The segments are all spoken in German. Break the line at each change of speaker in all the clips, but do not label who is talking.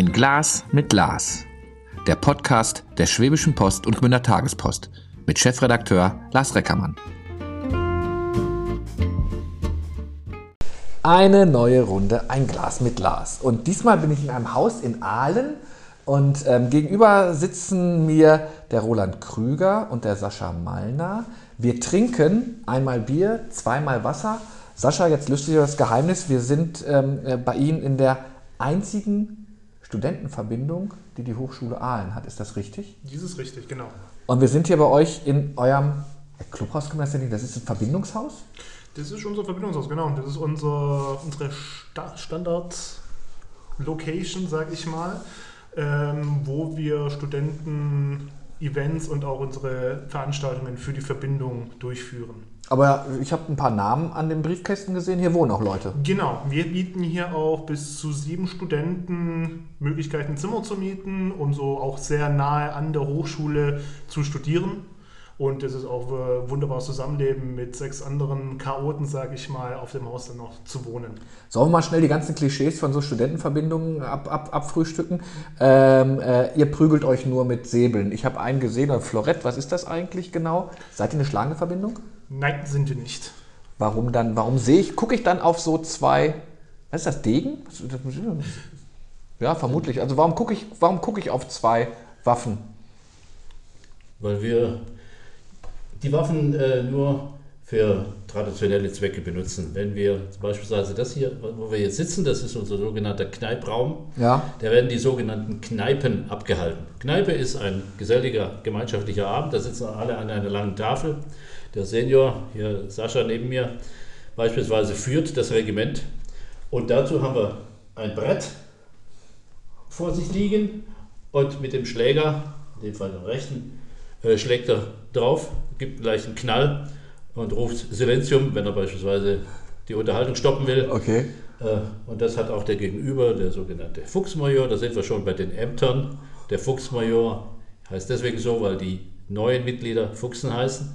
Ein Glas mit Glas. Der Podcast der Schwäbischen Post und Gmünder Tagespost mit Chefredakteur Lars Reckermann.
Eine neue Runde, ein Glas mit Glas. Und diesmal bin ich in einem Haus in Aalen und ähm, gegenüber sitzen mir der Roland Krüger und der Sascha Malner. Wir trinken einmal Bier, zweimal Wasser. Sascha, jetzt löst sich das Geheimnis. Wir sind ähm, äh, bei Ihnen in der einzigen Studentenverbindung, die die Hochschule Aalen hat. Ist das richtig?
Dies ist richtig, genau.
Und wir sind hier bei euch in eurem Clubhaus, kann man das ja nicht, das ist ein Verbindungshaus?
Das ist unser Verbindungshaus, genau. Das ist unser, unsere Sta Standard-Location, sag ich mal, ähm, wo wir Studenten Events und auch unsere Veranstaltungen für die Verbindung durchführen.
Aber ich habe ein paar Namen an den Briefkästen gesehen. Hier wohnen auch Leute.
Genau, wir bieten hier auch bis zu sieben Studenten Möglichkeiten, Zimmer zu mieten, um so auch sehr nahe an der Hochschule zu studieren. Und es ist auch ein wunderbares Zusammenleben mit sechs anderen Chaoten, sage ich mal, auf dem Haus dann noch zu wohnen.
Sollen wir mal schnell die ganzen Klischees von so Studentenverbindungen ab, ab, abfrühstücken? Ähm, äh, ihr prügelt euch nur mit Säbeln. Ich habe einen gesehen, ein Florett. Was ist das eigentlich genau? Seid ihr eine schlagende Verbindung?
Nein, sind wir nicht.
Warum dann? Warum sehe ich, gucke ich dann auf so zwei, was ist das, Degen? Ja, vermutlich. Also warum gucke ich, warum gucke ich auf zwei Waffen?
Weil wir die Waffen äh, nur für traditionelle Zwecke benutzen. Wenn wir beispielsweise das hier, wo wir jetzt sitzen, das ist unser sogenannter Kneipraum,
ja.
da werden die sogenannten Kneipen abgehalten. Kneipe ist ein geselliger, gemeinschaftlicher Abend, da sitzen alle an einer langen Tafel. Der Senior, hier Sascha neben mir, beispielsweise führt das Regiment und dazu haben wir ein Brett vor sich liegen und mit dem Schläger, in dem Fall den rechten, äh, schlägt er drauf, gibt gleich einen Knall und ruft Silenzium, wenn er beispielsweise die Unterhaltung stoppen will.
Okay.
Äh, und das hat auch der Gegenüber, der sogenannte Fuchsmajor. Da sind wir schon bei den Ämtern. Der Fuchsmajor heißt deswegen so, weil die neuen Mitglieder Fuchsen heißen.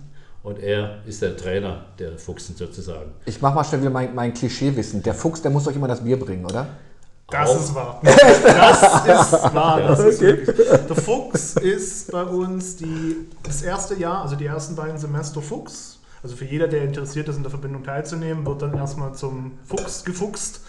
Und er ist der Trainer der Fuchsen sozusagen.
Ich mache mal schnell wieder mein, mein Klischeewissen. Der Fuchs, der muss euch immer das Bier bringen, oder?
Das auch. ist wahr. Das ist wahr. Das ist okay. Der Fuchs ist bei uns die, das erste Jahr, also die ersten beiden Semester Fuchs. Also für jeder, der interessiert ist, in der Verbindung teilzunehmen, wird dann erstmal zum Fuchs gefuchst.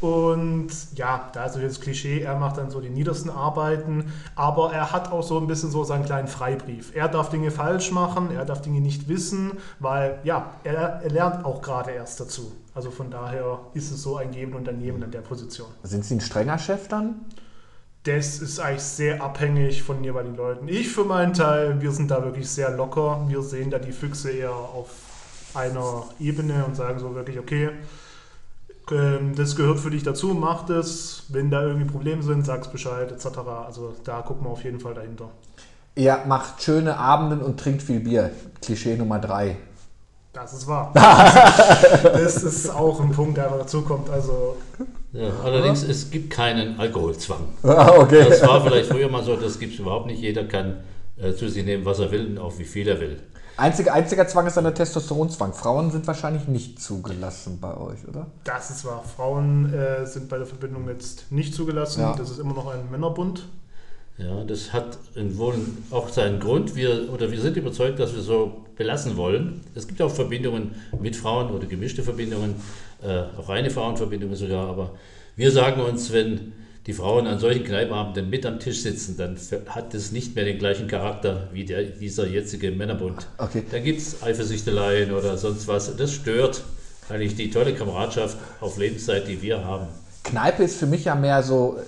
Und ja, da ist so das Klischee, er macht dann so die niedersten Arbeiten, aber er hat auch so ein bisschen so seinen kleinen Freibrief. Er darf Dinge falsch machen, er darf Dinge nicht wissen, weil ja, er, er lernt auch gerade erst dazu. Also von daher ist es so ein Geben und ein Nehmen an der Position.
Sind Sie ein strenger Chef dann?
Das ist eigentlich sehr abhängig von den jeweiligen Leuten. Ich für meinen Teil, wir sind da wirklich sehr locker. Wir sehen da die Füchse eher auf einer Ebene und sagen so wirklich, okay, das gehört für dich dazu, mach das. Wenn da irgendwie Probleme sind, sag's Bescheid, etc. Also da gucken wir auf jeden Fall dahinter.
Ihr macht schöne Abenden und trinkt viel Bier. Klischee Nummer drei.
Das ist wahr. das ist auch ein Punkt, der dazu kommt. Also
ja, allerdings, es gibt keinen Alkoholzwang.
Ah, okay.
Das war vielleicht früher mal so, das gibt es überhaupt nicht. Jeder kann äh, zu sich nehmen, was er will und auch wie viel er will.
Einzige, einziger Zwang ist dann der Testosteronzwang. Frauen sind wahrscheinlich nicht zugelassen bei euch, oder?
Das ist wahr. Frauen äh, sind bei der Verbindung jetzt nicht zugelassen. Ja. Das ist immer noch ein Männerbund.
Ja, das hat wohl auch seinen Grund. Wir, oder wir sind überzeugt, dass wir so belassen wollen. Es gibt auch Verbindungen mit Frauen oder gemischte Verbindungen, äh, auch reine Frauenverbindungen sogar. Aber wir sagen uns, wenn die Frauen an solchen Kneipenabenden mit am Tisch sitzen, dann hat das nicht mehr den gleichen Charakter wie der, dieser jetzige Männerbund.
Okay.
Da gibt es Eifersüchteleien oder sonst was. Das stört eigentlich die tolle Kameradschaft auf Lebenszeit, die wir haben.
Kneipe ist für mich ja mehr so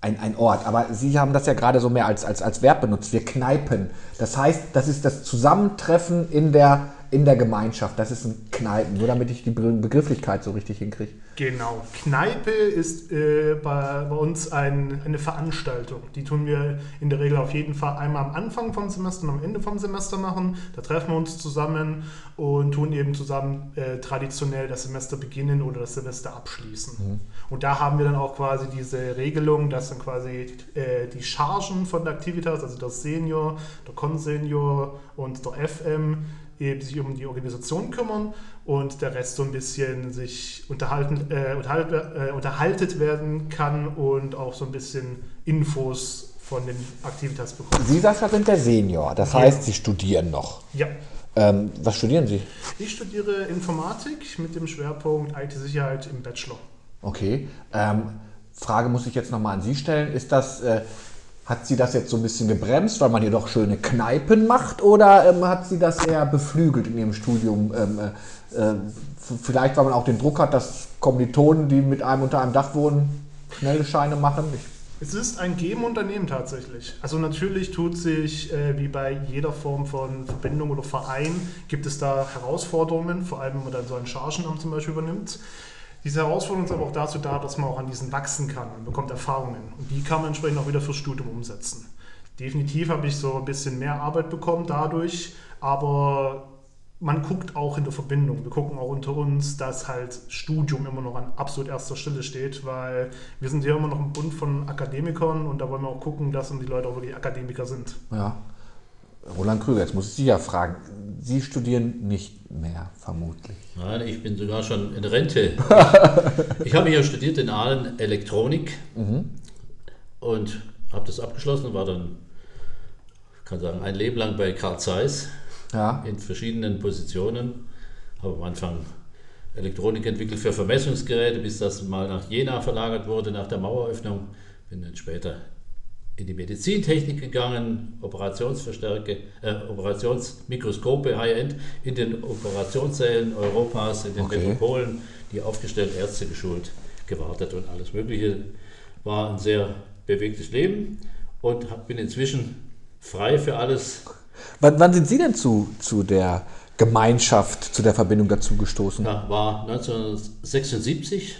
ein, ein Ort, aber Sie haben das ja gerade so mehr als, als, als Verb benutzt. Wir kneipen. Das heißt, das ist das Zusammentreffen in der in der Gemeinschaft. Das ist ein Kneipen, nur damit ich die Begrifflichkeit so richtig hinkriege.
Genau. Kneipe ist äh, bei, bei, uns ein, eine Veranstaltung. Die tun wir in der Regel auf jeden Fall einmal am Anfang vom Semester und am Ende vom Semester machen. Da treffen wir uns zusammen und tun eben zusammen äh, traditionell das Semester beginnen oder das Semester abschließen. Mhm. Und da haben wir dann auch quasi diese Regelung, dass dann quasi äh, die Chargen von der Aktivität, also der Senior, der Konsenior und der FM, die sich um die Organisation kümmern und der Rest so ein bisschen sich unterhalten, äh, unterhalt, äh, unterhaltet werden kann und auch so ein bisschen Infos von den Aktivitäten bekommt.
Sie, Sascha, sind der Senior. Das
Ja.
heißt, Sie studieren noch.
Ja,
Ähm, was studieren Sie?
ich studiere Informatik mit dem Schwerpunkt IT-Sicherheit im Bachelor.
Okay. Ähm, Frage muss ich jetzt nochmal an Sie stellen. Ist das, äh, hat Sie das jetzt so ein bisschen gebremst, weil man hier doch schöne Kneipen macht? Oder ähm, hat Sie das eher beflügelt in Ihrem Studium? Ähm, äh, äh, vielleicht, weil man auch den Druck hat, dass Kommilitonen, die mit einem unter einem Dach wohnen, schnelle Scheine machen? Ich,
Es ist ein Geben Unternehmen tatsächlich. Also natürlich tut sich, äh, wie bei jeder Form von Verbindung oder Verein, gibt es da Herausforderungen, vor allem wenn man dann so ein Chargenamt zum Beispiel übernimmt. Diese Herausforderung ist aber auch dazu da, dass man auch an diesen wachsen kann und bekommt Erfahrungen. Und die kann man entsprechend auch wieder fürs Studium umsetzen. Definitiv habe ich so ein bisschen mehr Arbeit bekommen dadurch, aber man guckt auch in der Verbindung. Wir gucken auch unter uns, dass halt Studium immer noch an absolut erster Stelle steht, weil wir sind ja immer noch ein Bund von Akademikern und da wollen wir auch gucken, dass die Leute auch wirklich Akademiker sind.
ja. Roland Krüger, jetzt muss ich Sie ja fragen. Sie studieren nicht mehr, vermutlich.
Nein, ich bin sogar schon in Rente. ich habe hier studiert in Aalen Elektronik und habe das abgeschlossen und war dann, ich kann sagen, ein Leben lang bei Carl Zeiss
Ja.
in verschiedenen Positionen. Habe am Anfang Elektronik entwickelt für Vermessungsgeräte, bis das mal nach Jena verlagert wurde nach der Maueröffnung. Bin dann später in die Medizintechnik gegangen, Operationsverstärke, äh, Operationsmikroskope High-End in den Operationssälen Europas, in den
Okay.
Metropolen, die aufgestellt, Ärzte geschult, gewartet und alles Mögliche. War ein sehr bewegtes Leben und hab- bin inzwischen frei für alles,
Wann, wann sind Sie denn zu, zu der Gemeinschaft, zu der Verbindung dazu gestoßen?
Ja, war 1976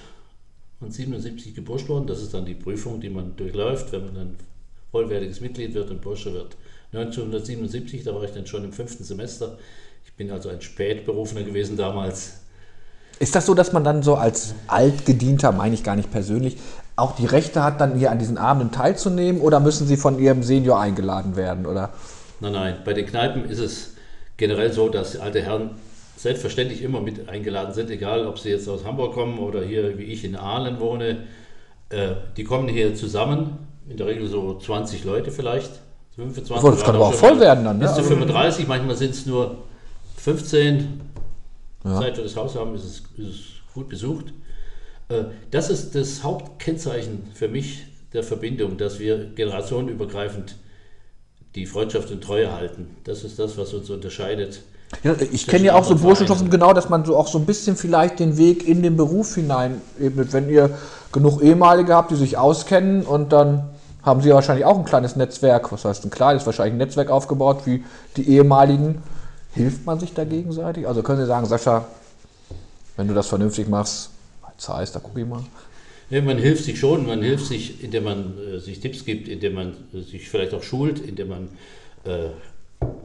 und 77 geburscht worden. Das ist dann die Prüfung, die man durchläuft, wenn man dann vollwertiges Mitglied wird und Bursche wird. 1977, da war ich dann schon im fünften Semester. Ich bin also ein Spätberufener gewesen damals.
Ist das so, dass man dann so als Altgedienter, meine ich gar nicht persönlich, auch die Rechte hat, dann hier an diesen Abenden teilzunehmen oder müssen Sie von Ihrem Senior eingeladen werden? Oder?
Nein, nein, bei den Kneipen ist es generell so, dass alte Herren selbstverständlich immer mit eingeladen sind, egal ob sie jetzt aus Hamburg kommen oder hier wie ich in Aalen wohne. Äh, die kommen hier zusammen, in der Regel so 20 Leute vielleicht. 25,
Obwohl, das kann aber auch voll werden dann, ne?
Bis zu
Also-
35, manchmal sind es nur 15.
Ja.
Seit wir das Haus haben, ist es, ist es gut besucht. Äh, Das ist das Hauptkennzeichen für mich der Verbindung, dass wir generationenübergreifend die Freundschaft und Treue halten. Das ist das, was uns unterscheidet.
Ja, ich kenne ja auch so Burschenschaften, genau, dass man so auch so ein bisschen vielleicht den Weg in den Beruf hinein ebnet. Wenn ihr genug ehemalige habt, die sich auskennen und dann haben sie wahrscheinlich auch ein kleines Netzwerk, was heißt ein kleines, wahrscheinlich ein Netzwerk aufgebaut wie die ehemaligen. Hilft man sich da gegenseitig? Also können Sie sagen, Sascha, wenn du das vernünftig machst, heißt, da gucke ich mal.
Ja, man hilft sich schon, man hilft sich, indem man äh, sich Tipps gibt, indem man äh, sich vielleicht auch schult, indem man äh,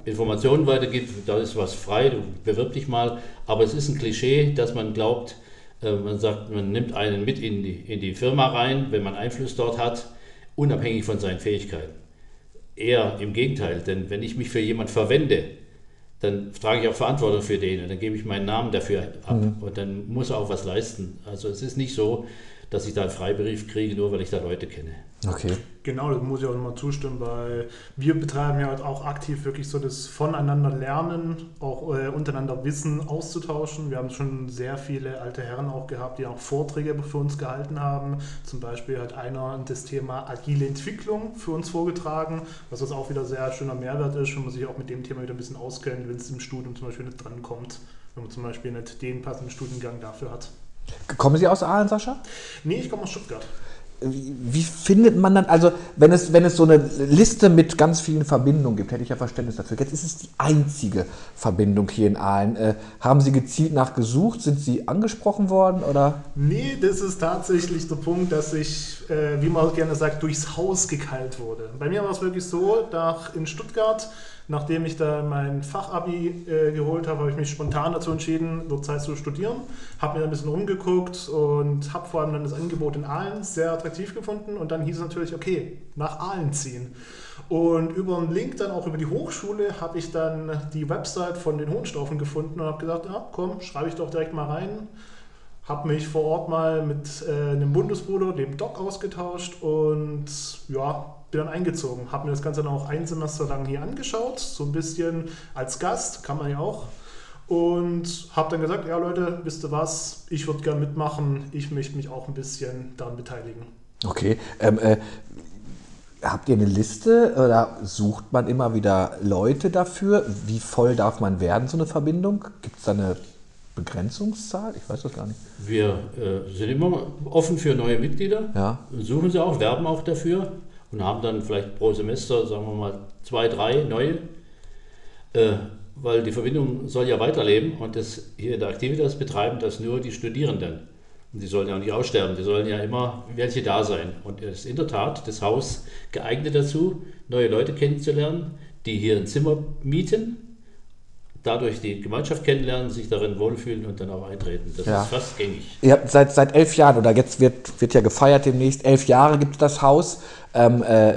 Informationen weitergibt. Da ist was frei, du bewirb dich mal. Aber es ist ein Klischee, dass man glaubt, äh, man sagt, man nimmt einen mit in die, in die Firma rein, wenn man Einfluss dort hat, unabhängig von seinen Fähigkeiten. Eher im Gegenteil, denn wenn ich mich für jemand verwende, dann trage ich auch Verantwortung für den und dann gebe ich meinen Namen dafür ab und dann muss er auch was leisten. Also es ist nicht so, dass ich da einen Freibrief kriege, nur weil ich da Leute kenne.
Okay.
Genau, das muss ich auch nochmal zustimmen, weil wir betreiben ja halt auch aktiv wirklich so das Voneinander lernen, auch äh, untereinander Wissen auszutauschen. Wir haben schon sehr viele alte Herren auch gehabt, die auch Vorträge für uns gehalten haben. Zum Beispiel hat einer das Thema agile Entwicklung für uns vorgetragen, was das auch wieder sehr schöner Mehrwert ist, wenn man sich auch mit dem Thema wieder ein bisschen auskennt, wenn es im Studium zum Beispiel nicht drankommt, wenn man zum Beispiel nicht den passenden Studiengang dafür hat.
Kommen Sie aus Aalen, Sascha?
Nee, ich komme aus Stuttgart.
Wie, findet man dann, also wenn es, wenn es so eine Liste mit ganz vielen Verbindungen gibt, hätte ich ja Verständnis dafür. Jetzt ist es die einzige Verbindung hier in Aalen. Äh, haben Sie gezielt nachgesucht? Sind Sie angesprochen worden? Oder?
Nee, das ist tatsächlich der Punkt, dass ich, äh, wie man gerne sagt, durchs Haus gekeilt wurde. Bei mir war es wirklich so, nach, in Stuttgart Nachdem ich da mein Fachabi äh, geholt habe, habe ich mich spontan dazu entschieden, dort Zeit zu studieren. Habe mir ein bisschen umgeguckt und habe vor allem dann das Angebot in Aalen sehr attraktiv gefunden. Und dann hieß es natürlich, okay, nach Aalen ziehen. Und über einen Link dann auch über die Hochschule habe ich dann die Website von den Hohenstaufen gefunden und habe gesagt, ja, komm, schreibe ich doch direkt mal rein. Habe mich vor Ort mal mit äh, einem Bundesbruder, dem Doc, ausgetauscht und ja, bin dann eingezogen. Habe mir das Ganze dann auch ein Semester lang hier angeschaut, so ein bisschen als Gast, kann man ja auch. Und habe dann gesagt, ja Leute, wisst ihr was, ich würde gerne mitmachen, ich möchte mich auch ein bisschen daran beteiligen.
Okay, ähm, äh, habt ihr eine Liste oder sucht man immer wieder Leute dafür? Wie voll darf man werden, so eine Verbindung? Gibt es da eine Begrenzungszahl? Ich weiß das gar nicht.
Wir äh, sind immer offen für neue Mitglieder,
Ja.
suchen sie auch, werben auch dafür und haben dann vielleicht pro Semester, sagen wir mal, zwei, drei neue, äh, weil die Verbindung soll ja weiterleben und das hier in der Aktivitas betreiben das nur die Studierenden. Und die sollen ja auch nicht aussterben, die sollen ja immer welche da sein. Und es ist in der Tat das Haus geeignet dazu, neue Leute kennenzulernen, die hier ein Zimmer mieten, dadurch die Gemeinschaft kennenlernen, sich darin wohlfühlen und dann auch eintreten. Das
Ja.
ist fast gängig.
Ihr habt seit, seit elf Jahren, oder jetzt wird, wird ja gefeiert demnächst, elf Jahre gibt es das Haus. Ähm, äh,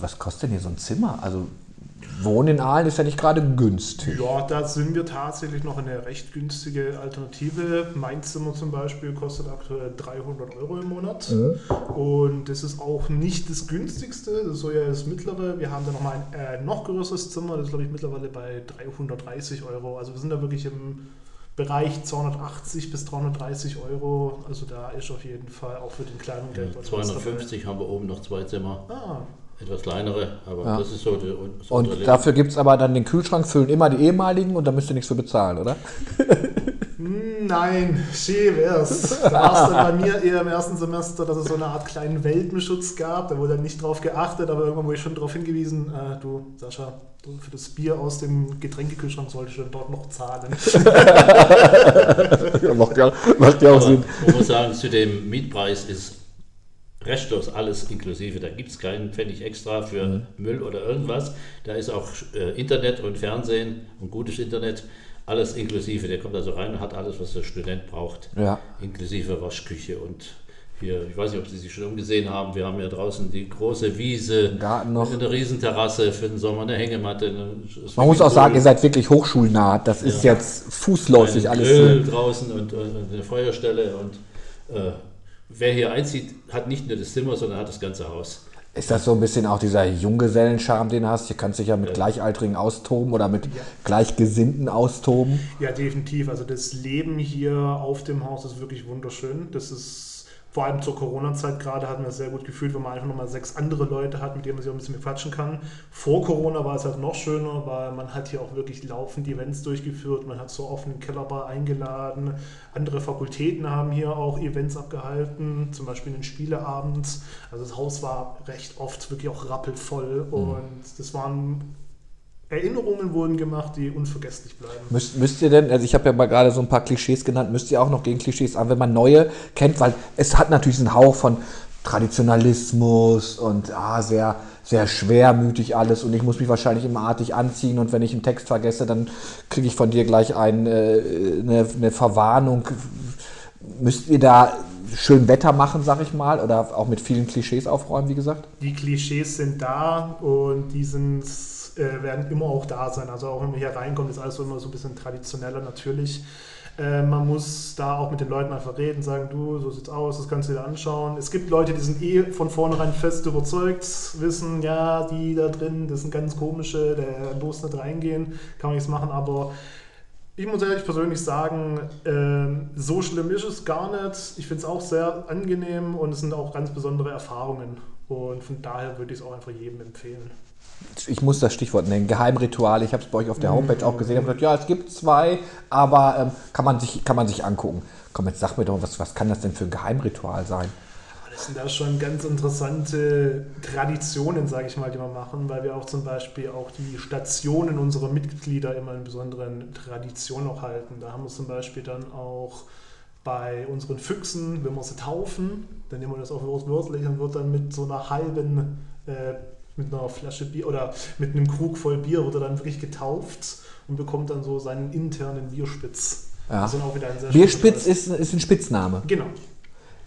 was kostet denn hier so ein Zimmer? Also Wohnen in Aalen ist ja nicht gerade günstig.
Ja, da sind wir tatsächlich noch eine recht günstige Alternative. Mein Zimmer zum Beispiel kostet aktuell 300 Euro im Monat. Und das ist auch nicht das günstigste, das ist so ja das mittlere. Wir haben da nochmal ein äh, noch größeres Zimmer, das ist glaube ich mittlerweile bei 330 Euro. Also wir sind da wirklich im Bereich 280 bis 330 Euro. Also da ist auf jeden Fall auch für den kleinen Geld was
250 haben wir oben noch zwei Zimmer.
Ah,
etwas kleinere, aber
Ja.
das ist so, die, so
Und
unser
dafür gibt es aber dann den Kühlschrank, füllen immer die ehemaligen und da müsst ihr nichts für bezahlen, oder?
Hm, Nein, schön wär's. Da war es dann bei mir eher im ersten Semester, dass es so eine Art kleinen Welpenschutz gab. Da wurde dann nicht drauf geachtet, aber irgendwann wurde ich schon darauf hingewiesen, äh, du, Sascha, du, für das Bier aus dem Getränkekühlschrank solltest du dann dort noch zahlen.
macht ja, macht ja auch
Aber
Sinn.
man muss sagen, zu dem Mietpreis ist restlos alles inklusive. Da gibt es keinen Pfennig extra für
Mhm.
Müll oder irgendwas. Da ist auch äh, Internet und Fernsehen und gutes Internet, alles inklusive. Der kommt also rein und hat alles, was der Student braucht.
Ja.
Inklusive Waschküche und hier, ich weiß nicht, ob Sie sich schon umgesehen haben, wir haben ja draußen die große Wiese,
Garten noch.
mit einer Riesenterrasse für den Sommer, eine Hängematte. Eine
Man muss auch sagen, ihr seid wirklich hochschulnah. Das ist
Ja.
jetzt fußläufig
ein
alles.
Grill draußen und, und eine Feuerstelle und äh, wer hier einzieht, hat nicht nur das Zimmer, sondern hat das ganze Haus.
Ist das so ein bisschen auch dieser Junggesellenscharme, den du hast? Hier kannst du dich ja mit Gleichaltrigen austoben oder mit Gleichgesinnten austoben.
Ja, definitiv. Also das Leben hier auf dem Haus ist wirklich wunderschön. Das ist vor allem zur Corona-Zeit gerade hat man das sehr gut gefühlt, wenn man einfach nochmal sechs andere Leute hat, mit denen man sich auch ein bisschen bequatschen kann. Vor Corona war es halt noch schöner, weil man hat hier auch wirklich laufend Events durchgeführt. Man hat zur offenen Kellerbar eingeladen. Andere Fakultäten haben hier auch Events abgehalten, zum Beispiel einen Spieleabend. Also das Haus war recht oft wirklich auch rappelvoll und das waren Erinnerungen wurden gemacht, die unvergesslich bleiben.
Müsst, müsst ihr denn, also ich habe ja mal gerade so ein paar Klischees genannt, müsst ihr auch noch gegen Klischees an, wenn man neue kennt, weil es hat natürlich einen Hauch von Traditionalismus und ah, sehr, sehr schwermütig alles und ich muss mich wahrscheinlich immer artig anziehen und wenn ich einen Text vergesse, dann kriege ich von dir gleich ein, äh, eine, eine Verwarnung. Müsst ihr da schön Wetter machen, sag ich mal, oder auch mit vielen Klischees aufräumen, wie gesagt?
die Klischees sind da und die sind, äh, werden immer auch da sein. Also auch wenn man hier reinkommt, ist alles so immer so ein bisschen traditioneller natürlich. Äh, man muss da auch mit den Leuten einfach reden, sagen, du, so sieht's aus, das kannst du dir anschauen. Es gibt Leute, die sind eh von vornherein fest überzeugt, wissen, ja, die da drin, das sind ganz komische, der bloß nicht reingehen, kann man nichts machen, aber ich muss ehrlich persönlich sagen, ähm, so schlimm ist es gar nicht. Ich finde es auch sehr angenehm und es sind auch ganz besondere Erfahrungen. Und von daher würde ich es auch einfach jedem empfehlen.
Ich muss das Stichwort nennen, Geheimrituale. Ich habe es bei euch auf der Homepage auch gesehen. Ich habe gesagt, ja, es gibt zwei, aber ähm, kann, man sich, kann man sich angucken. Komm, jetzt sag mir doch, was, was kann das denn für ein Geheimritual sein?
Das sind da schon ganz interessante Traditionen, sage ich mal, die wir machen, weil wir auch zum Beispiel auch die Stationen unserer Mitglieder immer in besonderen Traditionen auch halten. Da haben wir zum Beispiel dann auch bei unseren Füchsen, wenn wir sie taufen, dann nehmen wir das auch wörtlich und wird dann mit so einer halben äh, mit einer Flasche Bier oder mit einem Krug voll Bier wird er dann wirklich getauft und bekommt dann so seinen internen Bierspitz.
Ja.
Das ist dann auch wieder ein sehr
Bierspitz ist, ist ein Spitzname.
Genau.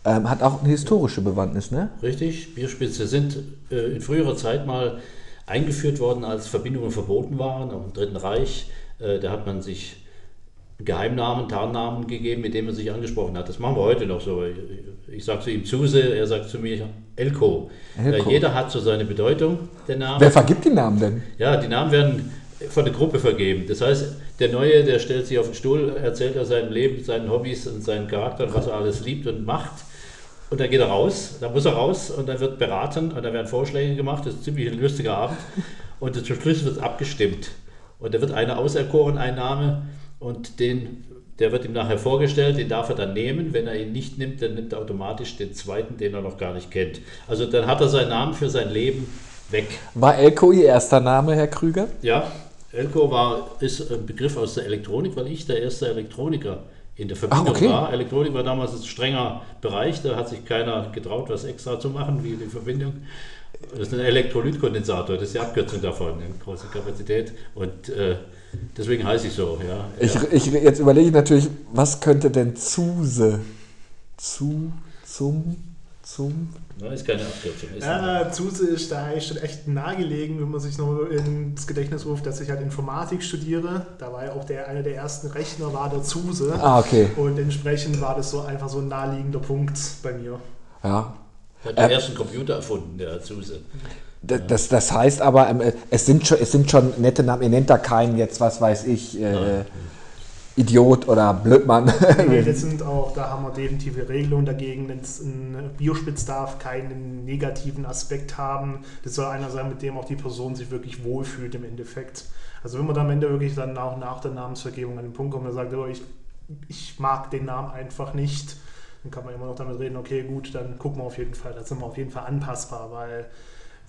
Ähm, hat auch eine historische Bewandtnis, ne?
Richtig, Bierspitze sind äh, in früherer Zeit mal eingeführt worden, als Verbindungen verboten waren, auch im Dritten Reich. Äh, da hat man sich Geheimnamen, Tarnnamen gegeben, mit denen man sich angesprochen hat. Das machen wir heute noch so. Ich sage zu ihm Zuse, er sagt zu mir Elko.
Elko.
Äh, jeder hat so seine Bedeutung, der Name.
Wer vergibt die Namen denn?
Ja, die Namen werden von der Gruppe vergeben. Das heißt, der Neue, der stellt sich auf den Stuhl, erzählt aus seinem Leben, seinen Hobbys und seinen Charakter und was er alles liebt und macht. Und dann geht er raus, dann muss er raus und dann wird beraten und dann werden Vorschläge gemacht. Das ist ziemlich ein lustiger Abend. Und zum Schluss wird abgestimmt. Und da wird einer auserkoren, ein Name, und den, der wird ihm nachher vorgestellt, den darf er dann nehmen. Wenn er ihn nicht nimmt, dann nimmt er automatisch den zweiten, den er noch gar nicht kennt. Also dann hat er seinen Namen für sein Leben weg.
War Elko Ihr erster Name, Herr Krüger?
Ja, Elko war, ist ein Begriff aus der Elektronik, weil ich der erste Elektroniker in der Verbindung
Ah, okay.
war. Elektronik war damals ein strenger Bereich, da hat sich keiner getraut, was extra zu machen, wie die Verbindung. Das ist ein Elektrolytkondensator, das ist die Abkürzung davon, eine große Kapazität. Und äh, deswegen heiße ich so. Ja.
Ich,
ja.
ich, jetzt überlege ich natürlich, was könnte denn Zuse? Zu, zum, zum?
Ja, ist keine Abkürzung. Ist
Ja, Zuse ist da eigentlich schon echt nahegelegen, wenn man sich noch ins Gedächtnis ruft, dass ich halt Informatik studiere. Da war ja auch der, einer der ersten Rechner war der Zuse.
Ah, okay.
Und entsprechend war das so einfach so ein naheliegender Punkt bei mir.
Ja.
hat den ersten Computer erfunden, der Zuse.
Das, das heißt aber, ähm, äh, es, sind schon, es sind schon nette Namen. Ihr nennt da keinen jetzt, was weiß ich, äh, Idiot oder Blödmann.
Nee, das sind auch, da haben wir definitive Regelungen dagegen. Wenn es ein Biospitz darf keinen negativen Aspekt haben. Das soll einer sein, mit dem auch die Person sich wirklich wohlfühlt im Endeffekt. Also wenn man dann am Ende wirklich dann nach, nach der Namensvergebung an den Punkt kommt und sagt, oh, ich, ich mag den Namen einfach nicht, dann kann man immer noch damit reden, okay, gut, dann gucken wir auf jeden Fall, da sind wir auf jeden Fall anpassbar, weil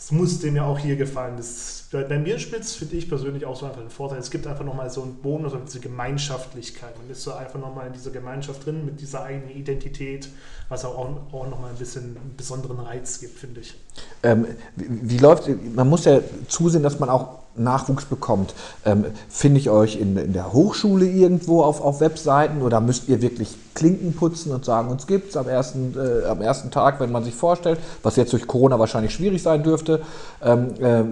es muss dem ja auch hier gefallen. Das, bei- beim Bierspitz finde ich persönlich auch so einfach einen Vorteil. Es gibt einfach nochmal so einen Bonus und diese Gemeinschaftlichkeit. Man ist so einfach nochmal in dieser Gemeinschaft drin mit dieser eigenen Identität, was auch, auch nochmal ein bisschen einen besonderen Reiz gibt, finde ich.
Ähm, wie, wie läuft, man muss ja zusehen, dass man auch Nachwuchs bekommt. Ähm, Finde ich euch in, in der Hochschule irgendwo auf, auf Webseiten oder müsst ihr wirklich Klinken putzen und sagen, uns gibt es am, ersten, äh, am ersten Tag, wenn man sich vorstellt, was jetzt durch Corona wahrscheinlich schwierig sein dürfte. Ähm, äh,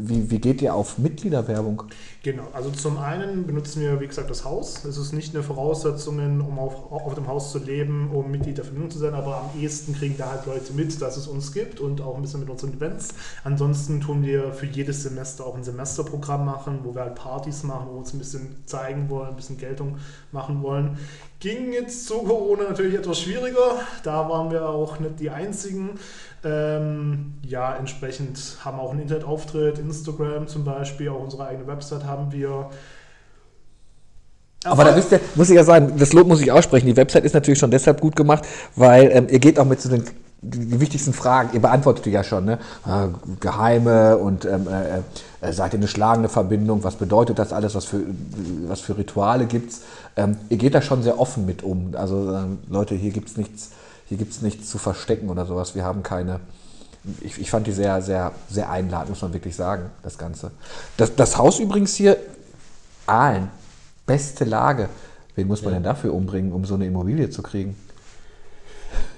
wie, wie geht ihr auf Mitgliederwerbung?
Genau, also zum einen benutzen wir, wie gesagt, das Haus. Es ist nicht eine Voraussetzung, um auf, auf dem Haus zu leben, um Mitglied der Verbindung zu sein, aber am ehesten kriegen da halt Leute mit, dass es uns gibt und auch ein bisschen mit unseren Events. Ansonsten tun wir für jedes Semester auch ein Semesterprogramm machen, wo wir halt Partys machen, wo wir uns ein bisschen zeigen wollen, ein bisschen Geltung machen wollen. Ging jetzt zu Corona natürlich etwas schwieriger. Da waren wir auch nicht die Einzigen. Ähm, ja, entsprechend haben auch einen Internetauftritt, Instagram zum Beispiel, auch unsere eigene Website haben wir.
Aber da wisst ihr, muss ich ja sagen, das Lob muss ich aussprechen. Die Website ist natürlich schon deshalb gut gemacht, weil ähm, ihr geht auch mit zu den die, wichtigsten Fragen, ihr beantwortet die ja schon, ne? Äh, Geheime und ähm, äh, äh, seid ihr eine schlagende Verbindung, was bedeutet das alles, was für, was für Rituale gibt's? Ähm, ihr geht da schon sehr offen mit um. Also ähm, Leute, hier gibt's nichts, hier gibt's nichts zu verstecken oder sowas. Wir haben keine. Ich, ich fand die sehr, sehr, sehr einladend, muss man wirklich sagen, das Ganze. Das, das Haus übrigens hier, Aalen, beste Lage. Wen muss man
Ja.
denn dafür umbringen, um so eine Immobilie zu kriegen?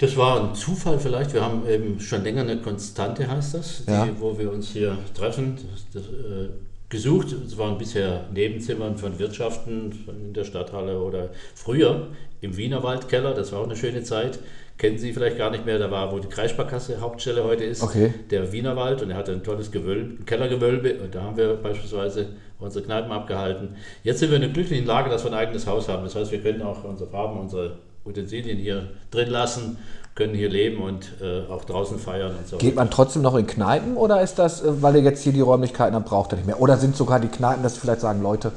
Das war ein Zufall vielleicht. Wir haben eben schon länger eine Konstante, heißt das, die,
Ja.
wo wir uns hier treffen, das, das, äh, gesucht. Es waren bisher Nebenzimmern von Wirtschaften in der Stadthalle oder früher im Wienerwaldkeller. Das war auch eine schöne Zeit. Kennen Sie vielleicht gar nicht mehr. Da war, wo die Kreissparkasse Hauptstelle heute ist,
Okay.
der Wienerwald und er hatte ein tolles Gewölbe, Kellergewölbe und da haben wir beispielsweise unsere Kneipen abgehalten. Jetzt sind wir in der glücklichen Lage, dass wir ein eigenes Haus haben. Das heißt, wir können auch unsere Farben, unsere Utensilien hier drin lassen, können hier leben und äh, auch draußen feiern und so.
Geht man trotzdem noch in Kneipen oder ist das, äh, weil ihr jetzt hier die Räumlichkeiten habt, braucht ihr nicht mehr? Oder sind sogar die Kneipen, dass vielleicht sagen, Leute,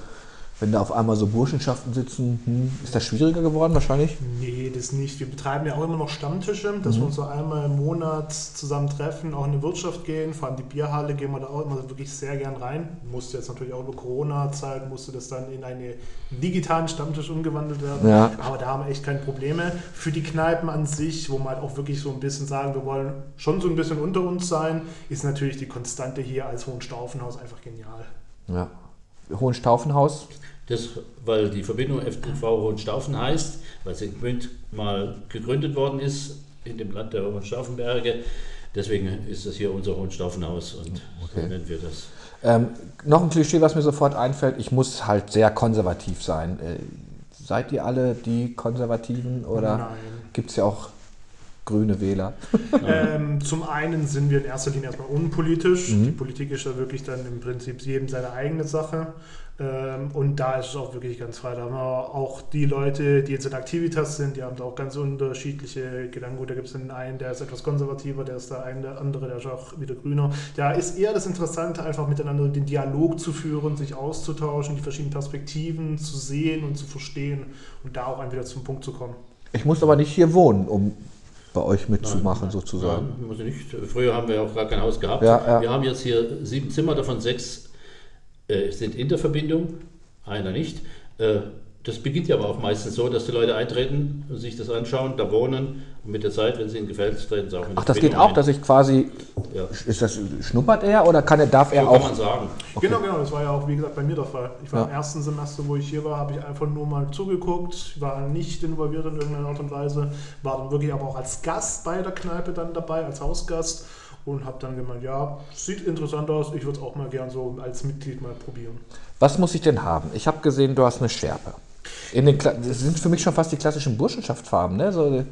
Wenn da auf einmal so Burschenschaften sitzen, hm, ist das schwieriger geworden wahrscheinlich?
Nee, das nicht. Wir betreiben ja auch immer noch Stammtische, dass
Mhm.
wir uns so einmal im Monat zusammen treffen, auch in die Wirtschaft gehen. Vor allem die Bierhalle gehen wir da auch immer wirklich sehr gern rein. Musste jetzt natürlich auch über Corona-Zeit, musste das dann in einen digitalen Stammtisch umgewandelt werden.
Ja.
Aber da haben wir echt keine Probleme. Für die Kneipen an sich, wo wir halt auch wirklich so ein bisschen sagen, wir wollen schon so ein bisschen unter uns sein, ist natürlich die Konstante hier als Hohenstaufenhaus einfach genial.
Ja. Hohenstaufenhaus,
Das, weil die Verbindung FTV Hohenstaufen heißt, weil sie in Gmünd mal gegründet worden ist, in dem Land der Hohenstaufenberge. Deswegen ist das hier unser Hohenstaufenhaus und
Okay.
so nennen wir das.
Ähm, noch ein Klischee, was mir sofort einfällt, ich muss halt sehr konservativ sein. Äh, seid ihr alle die Konservativen oder
Nein.
gibt es ja auch grüne Wähler?
Ähm, zum einen sind wir in erster Linie erstmal unpolitisch.
Mhm.
Die Politik ist ja wirklich dann im Prinzip jedem seine eigene Sache. Ähm, und da ist es auch wirklich ganz frei. Da haben wir auch die Leute, die jetzt in Activitas sind, die haben da auch ganz unterschiedliche Gedanken. Gut, da gibt es den einen, der ist etwas konservativer, der ist der eine, der andere, der ist auch wieder grüner. Da ist eher das Interessante, einfach miteinander den Dialog zu führen, sich auszutauschen, die verschiedenen Perspektiven zu sehen und zu verstehen und da auch wieder zum Punkt zu kommen.
Ich muss aber nicht hier wohnen, um bei euch mitzumachen,
Nein,
sozusagen.
Nein, muss ich nicht. Früher haben wir auch gar kein Haus gehabt.
Ja, ja.
Wir haben jetzt hier sieben Zimmer, davon sechs äh, sind in der Verbindung, einer nicht. Äh, das beginnt ja aber auch meistens so, dass die Leute eintreten, sich das anschauen, da wohnen und mit der Zeit, wenn es ihnen gefällt, treten sie auch in die
Ach, das geht auch,
ein.
dass ich quasi,
Ja.
ist das, schnuppert er oder kann er, darf er
So kann
auch?
man sagen.
Genau, genau, das war ja auch, wie gesagt, bei mir der Fall. Ich war
Ja.
im ersten Semester, wo ich hier war, habe ich einfach nur mal zugeguckt, war nicht involviert in irgendeiner Art und Weise, war dann wirklich aber auch als Gast bei der Kneipe dann dabei, als Hausgast und habe dann gemeint, ja, sieht interessant aus, ich würde es auch mal gern so als Mitglied mal probieren.
Was muss ich denn haben? Ich habe gesehen, du hast eine Schärpe. In den, Kla- das sind für mich schon fast die klassischen Burschenschaftsfarben, ne? So,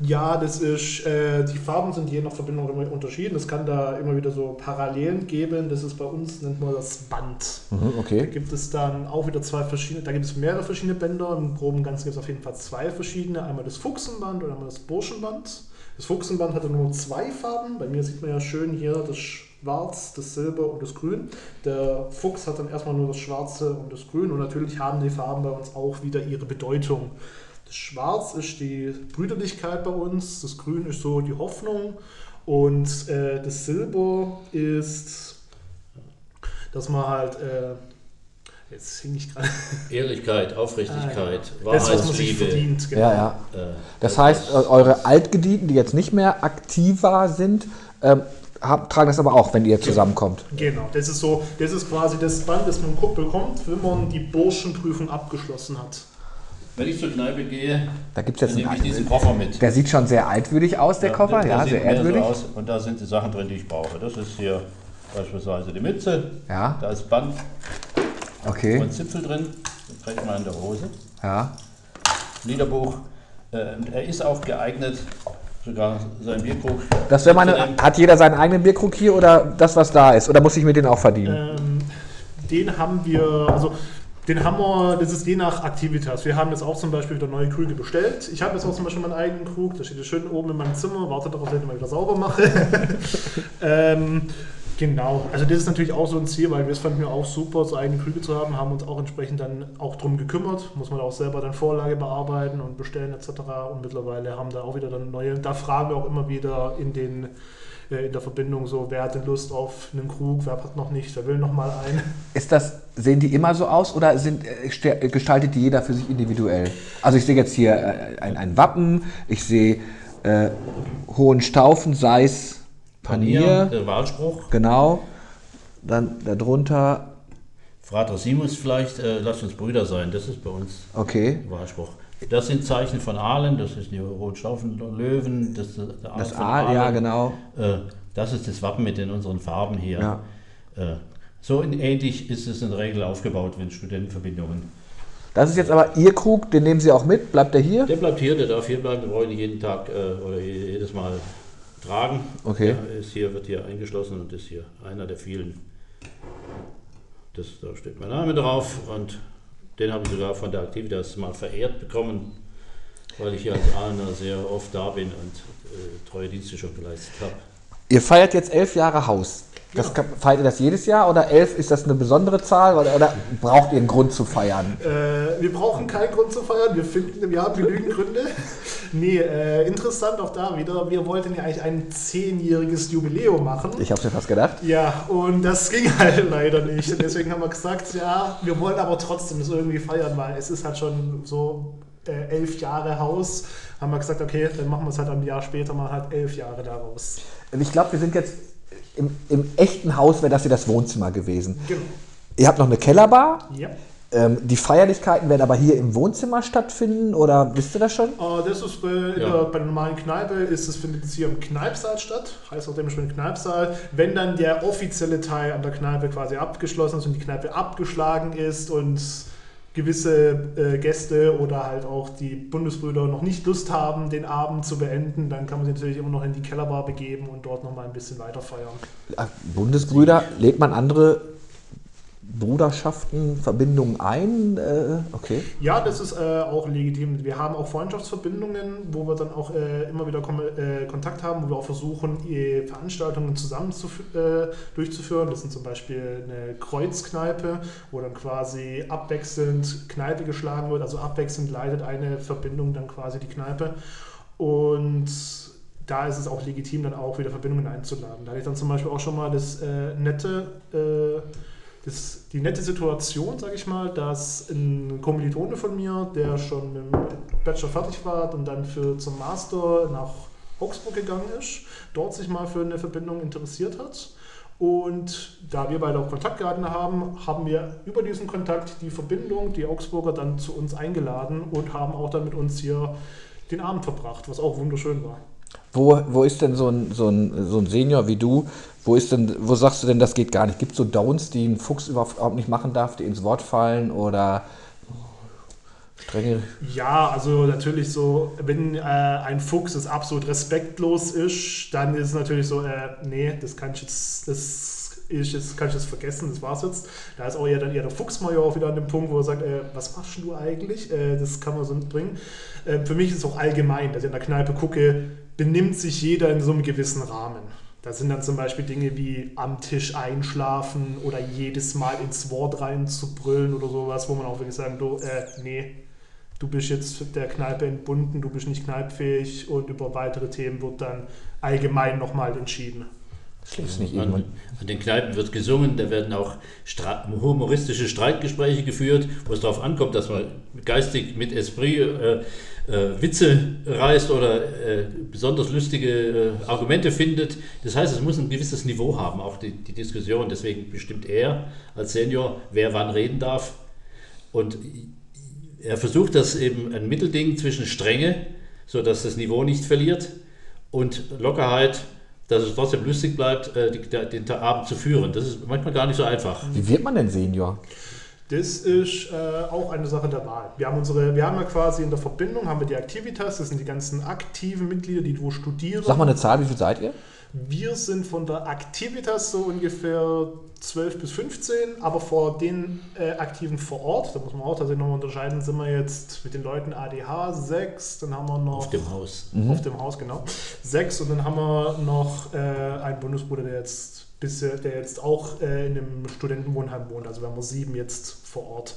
Ja, das ist, äh, die Farben sind je nach Verbindung immer unterschieden. Es kann da immer wieder so Parallelen geben. Das ist bei uns, nennt man das Band.
mhm,
Da
okay.
gibt es dann auch wieder zwei verschiedene, da gibt es mehrere verschiedene Bänder. Im groben Ganzen gibt es auf jeden Fall zwei verschiedene. Einmal das Fuchsenband und einmal das Burschenband. Das Fuchsenband hatte nur zwei Farben. Bei mir sieht man ja schön hier das Schwarz, das Silber und das Grün. Der Fuchs hat dann erstmal nur das Schwarze und das Grün. Und natürlich haben die Farben bei uns auch wieder ihre Bedeutung. Das Schwarz ist die Brüderlichkeit bei uns, das Grün ist so die Hoffnung und äh, das Silber ist, dass man halt, äh, jetzt hing ich gerade,
Ehrlichkeit, Aufrichtigkeit,
das, was man sich
Wahrheitsliebe.
verdient. genau.
Ja, ja.
äh,
Das heißt, eure Altgedienten, die jetzt nicht mehr aktiver sind, ähm, haben, tragen das aber auch, wenn ihr zusammenkommt.
Genau, das ist so, das ist quasi das Band, das man bekommt, wenn man die Burschenprüfung abgeschlossen hat.
Wenn ich zur Kneipe gehe,
Da gibt
dann
es
nehme ich
jetzt
diesen. Koffer mit.
Der sieht schon sehr altwürdig aus, der Koffer,
der
ja, sehr ehrwürdig.
So aus, und da sind die Sachen drin, die ich brauche. Das ist hier beispielsweise die Mütze,
Ja,
da ist Band
okay,
und Zipfel drin, das trägt man in der Hose.
ja.
Liederbuch. Äh, und er ist auch geeignet, sogar sein Bierkrug.
Das wäre meine. Hat jeder seinen eigenen Bierkrug hier oder das, was da ist? Oder muss ich mir den auch verdienen?
Ähm, den haben wir, also den haben wir, das ist je nach Aktivitas. Wir haben jetzt auch zum Beispiel wieder neue Krüge bestellt. Ich habe jetzt auch zum Beispiel meinen eigenen Krug, der steht jetzt schön oben in meinem Zimmer, wartet darauf, dass ich den mal wieder sauber mache. ähm, genau, also das ist natürlich auch so ein Ziel, weil wir es fanden wir auch super, so eigene Krüge zu haben, haben uns auch entsprechend dann auch drum gekümmert, muss man auch selber dann Vorlage bearbeiten und bestellen etc. Und mittlerweile haben da auch wieder dann neue, da fragen wir auch immer wieder in den äh, in der Verbindung so, wer hat denn Lust auf einen Krug, wer hat noch nicht, wer will noch mal einen.
Ist das, sehen die immer so aus oder sind, äh, gestaltet die jeder für sich individuell? Also ich sehe jetzt hier äh, ein, ein Wappen, ich sehe äh, Hohenstaufen, Seis, Panier,
der Wahlspruch.
genau. Dann darunter,
Frater Simus vielleicht, äh, lasst uns Brüder sein, das ist bei uns
okay,
der Wahlspruch. Das sind Zeichen von Aalen, das ist die Rotstaufen Löwen, das ist der Aal
das
von
A, ja genau.
Äh, das ist das Wappen mit den unseren Farben hier.
Ja.
Äh, so ähnlich ist es in der Regel aufgebaut, wenn Studentenverbindungen.
Das ist jetzt aber Ihr Krug, den nehmen Sie auch mit, bleibt der hier?
Der bleibt hier, der darf hier bleiben, ich nicht jeden Tag äh, oder je- jedes Mal tragen.
Okay.
Der ist hier, wird hier eingeschlossen und ist hier einer der vielen. Das, da steht mein Name drauf und den habe ich sogar von der Aktivitas mal verehrt bekommen, weil ich hier als Ahner sehr oft da bin und äh, treue Dienste schon geleistet habe.
Ihr feiert jetzt elf Jahre Haus. Das kann, feiert ihr das jedes Jahr oder elf ist das eine besondere Zahl oder, oder braucht ihr einen Grund zu feiern?
Äh, wir brauchen keinen Grund zu feiern, wir finden, wir haben genügend Gründe. Nee, äh, interessant auch da wieder, wir wollten ja eigentlich ein zehnjähriges Jubiläum machen.
Ich habe mir fast gedacht.
Ja, und das ging halt leider nicht. Und deswegen haben wir gesagt, ja, wir wollen aber trotzdem das irgendwie feiern, weil es ist halt schon so äh, elf Jahre Haus. Haben wir gesagt, okay, dann machen wir es halt ein Jahr später mal halt elf Jahre daraus.
Ich glaube, wir sind jetzt im, im echten Haus, wäre das hier das Wohnzimmer gewesen.
Genau.
Ihr habt noch eine Kellerbar.
Ja.
Ähm, die Feierlichkeiten werden aber hier im Wohnzimmer stattfinden oder wisst ihr das schon?
Äh, das ist bei,
Ja.
der, bei der normalen Kneipe, ist es, findet es hier im Kneipsaal statt, heißt auch dementsprechend Kneipsaal. Wenn dann der offizielle Teil an der Kneipe quasi abgeschlossen ist und die Kneipe abgeschlagen ist und gewisse äh, Gäste oder halt auch die Bundesbrüder noch nicht Lust haben, den Abend zu beenden, dann kann man sich natürlich immer noch in die Kellerbar begeben und dort nochmal ein bisschen weiter feiern.
Ach, Bundesbrüder, lädt man andere Bruderschaften, Verbindungen ein? Äh, okay.
Ja, das ist äh, auch legitim. Wir haben auch Freundschaftsverbindungen, wo wir dann auch äh, immer wieder kom äh, Kontakt haben, wo wir auch versuchen, eh Veranstaltungen zusammen zu, äh, durchzuführen. Das sind zum Beispiel eine Kreuzkneipe, wo dann quasi abwechselnd Kneipe geschlagen wird. Also abwechselnd leitet eine Verbindung dann quasi die Kneipe. Und da ist es auch legitim, dann auch wieder Verbindungen einzuladen. Da hatte ich dann zum Beispiel auch schon mal das äh, nette, äh, das, die nette Situation, sage ich mal, dass ein Kommilitone von mir, der schon mit dem Bachelor fertig war und dann für zum Master nach Augsburg gegangen ist, dort sich mal für eine Verbindung interessiert hat. Und da wir beide auch Kontakt gehalten haben, haben wir über diesen Kontakt die Verbindung, die Augsburger, dann zu uns eingeladen und haben auch dann mit uns hier den Abend verbracht, was auch wunderschön war.
Wo, wo ist denn so ein, so, ein, so ein Senior wie du? Wo ist denn, wo sagst du denn, das geht gar nicht? Gibt es so Downs, die ein Fuchs überhaupt nicht machen darf, die ins Wort fallen oder strenge.
Ja, also natürlich so, wenn äh, ein Fuchs das absolut respektlos ist, dann ist es natürlich so, äh, nee, das kann ich jetzt, das ist jetzt, kann ich jetzt vergessen, das war's jetzt. Da ist auch eher dann eher der Fuchsmajor auch wieder an dem Punkt, wo er sagt, äh, was machst du eigentlich? Äh, das kann man so nicht bringen. Äh, für mich ist es auch allgemein, dass ich in der Kneipe gucke, benimmt sich jeder in so einem gewissen Rahmen. Da sind dann zum Beispiel Dinge wie am Tisch einschlafen oder jedes Mal ins Wort reinzubrüllen oder sowas, wo man auch wirklich sagen, du, äh, nee, du bist jetzt der Kneipe entbunden, du bist nicht kneipfähig und über weitere Themen wird dann allgemein nochmal entschieden.
Schläfst nicht
An,
irgendwann.
an den Kneipen wird gesungen, da werden auch stra humoristische Streitgespräche geführt, wo es darauf ankommt, dass man geistig mit Esprit äh, äh, Witze reißt oder äh, besonders lustige äh, Argumente findet. Das heißt, es muss ein gewisses Niveau haben, auch die, die Diskussion. Deswegen bestimmt er als Senior, wer wann reden darf. Und er versucht das eben ein Mittelding zwischen Strenge, sodass das Niveau nicht verliert, und Lockerheit, dass es trotzdem lustig bleibt, äh, den Abend zu führen. Das ist manchmal gar nicht so einfach.
Wie wird man denn Senior?
Das ist äh, auch eine Sache der Wahl. Wir haben unsere, wir haben ja quasi in der Verbindung haben wir die Activitas, das sind die ganzen aktiven Mitglieder, die wo studieren.
Sag mal eine Zahl, wie viel seid ihr?
Wir sind von der Activitas so ungefähr 12 bis 15, aber vor den äh, Aktiven vor Ort, da muss man auch tatsächlich noch unterscheiden, sind wir jetzt mit den Leuten ADH 6, dann haben wir noch
Auf dem Haus.
auf dem Haus, genau. 6 und dann haben wir noch äh, einen Bundesbruder, der jetzt bisher, der jetzt auch äh, in einem Studentenwohnheim wohnt. Also wir haben sieben jetzt vor Ort.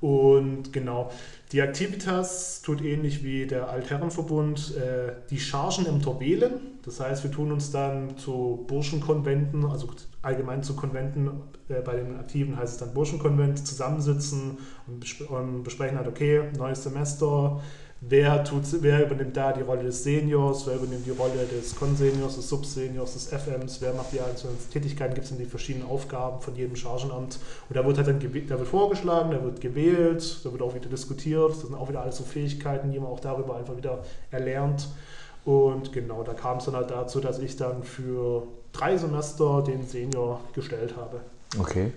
Und genau, die Activitas tut ähnlich wie der Altherrenverbund äh, die Chargenämter wählen. Das heißt, wir tun uns dann zu Burschenkonventen, also allgemein zu Konventen, äh, bei den Aktiven heißt es dann Burschenkonvent, zusammensitzen und, besp und besprechen halt, okay, neues Semester, wer, tut, wer übernimmt da die Rolle des Seniors, wer übernimmt die Rolle des Konseniors, des Subseniors, des FMs, wer macht die einzelnen Tätigkeiten, gibt es die verschiedenen Aufgaben von jedem Chargenamt. Und da wird halt dann da wird vorgeschlagen, da wird gewählt, da wird auch wieder diskutiert, das sind auch wieder alles so Fähigkeiten, die man auch darüber einfach wieder erlernt. Und genau, da kam es dann halt dazu, dass ich dann für drei Semester den Senior gestellt habe.
Okay.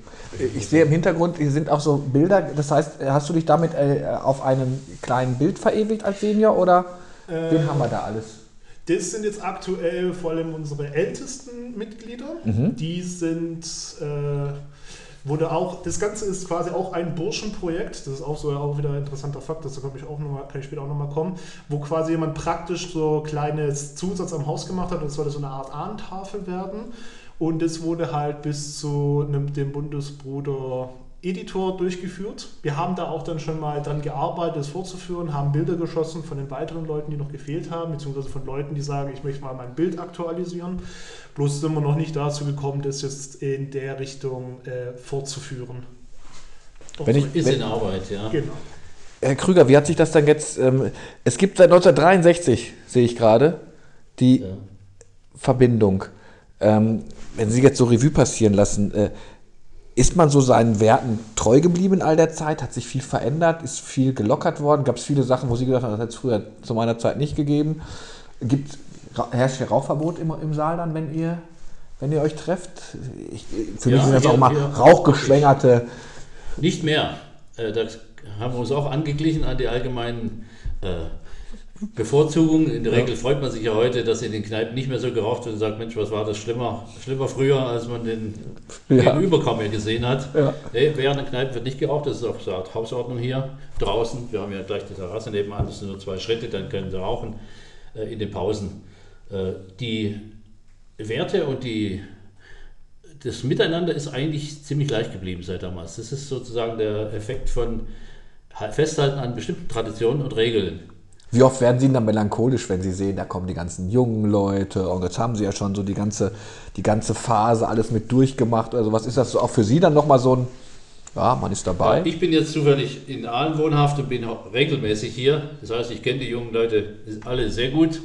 Ich sehe im Hintergrund, hier sind auch so Bilder. Das heißt, hast du dich damit äh, auf einem kleinen Bild verewigt als Senior oder wen
Äh,
haben wir da alles?
Das sind jetzt aktuell vor allem unsere ältesten Mitglieder.
Mhm.
Die sind, äh, wurde auch, das Ganze ist quasi auch ein Burschenprojekt, das ist auch so auch wieder ein interessanter Fakt, dazu komme ich auch noch mal, kann ich später auch nochmal kommen, wo quasi jemand praktisch so kleines Zusatz am Haus gemacht hat und es sollte so eine Art Ahntafel werden. Und das wurde halt bis zu einem, dem Bundesbruder Editor durchgeführt. Wir haben da auch dann schon mal dran gearbeitet, das vorzuführen, haben Bilder geschossen von den weiteren Leuten, die noch gefehlt haben, beziehungsweise von Leuten, die sagen, ich möchte mal mein Bild aktualisieren. Bloß sind wir noch nicht dazu gekommen, das jetzt in der Richtung äh, fortzuführen.
Wenn ich,
Ist
wenn,
in Arbeit, ja.
Genau.
Herr Krüger, wie hat sich das dann jetzt? Ähm, es gibt seit 1963, sehe ich gerade, die
Ja.
Verbindung. Ähm, wenn Sie jetzt so Revue passieren lassen, äh, ist man so seinen Werten treu geblieben in all der Zeit? Hat sich viel verändert? Ist viel gelockert worden? Gab es viele Sachen, wo Sie gedacht haben, das hat es früher zu meiner Zeit nicht gegeben? Gibt, herrscht hier Rauchverbot im, im Saal dann, wenn ihr, wenn ihr euch trefft? Ich, für
Ja,
mich sind das auch mal rauchgeschwängerte.
Nicht mehr. Äh, Da haben wir uns auch angeglichen an die allgemeinen äh, Bevorzugungen. In der Regel freut man sich ja heute, dass in den Kneipen nicht mehr so geraucht wird und sagt, Mensch, was war das schlimmer, schlimmer früher, als man den
Ja.
Gegenüber kaum mehr gesehen hat.
Ja.
Nee, während der Kneipen wird nicht geraucht, das ist auch so eine Art Hausordnung hier. Draußen, wir haben ja gleich die Terrasse nebenan, das sind nur zwei Schritte, dann können sie rauchen äh, in den Pausen. Äh, die Werte und die das Miteinander ist eigentlich ziemlich gleich geblieben seit damals. Das ist sozusagen der Effekt von Festhalten an bestimmten Traditionen und Regeln.
Wie oft werden Sie dann melancholisch, wenn Sie sehen, da kommen die ganzen jungen Leute und jetzt haben Sie ja schon so die ganze, die ganze Phase alles mit durchgemacht oder sowas. Ist das auch für Sie dann nochmal so ein, ja, man ist dabei?
Ich bin jetzt zufällig in Aalen wohnhaft und bin regelmäßig hier. Das heißt, ich kenne die jungen Leute alle sehr gut.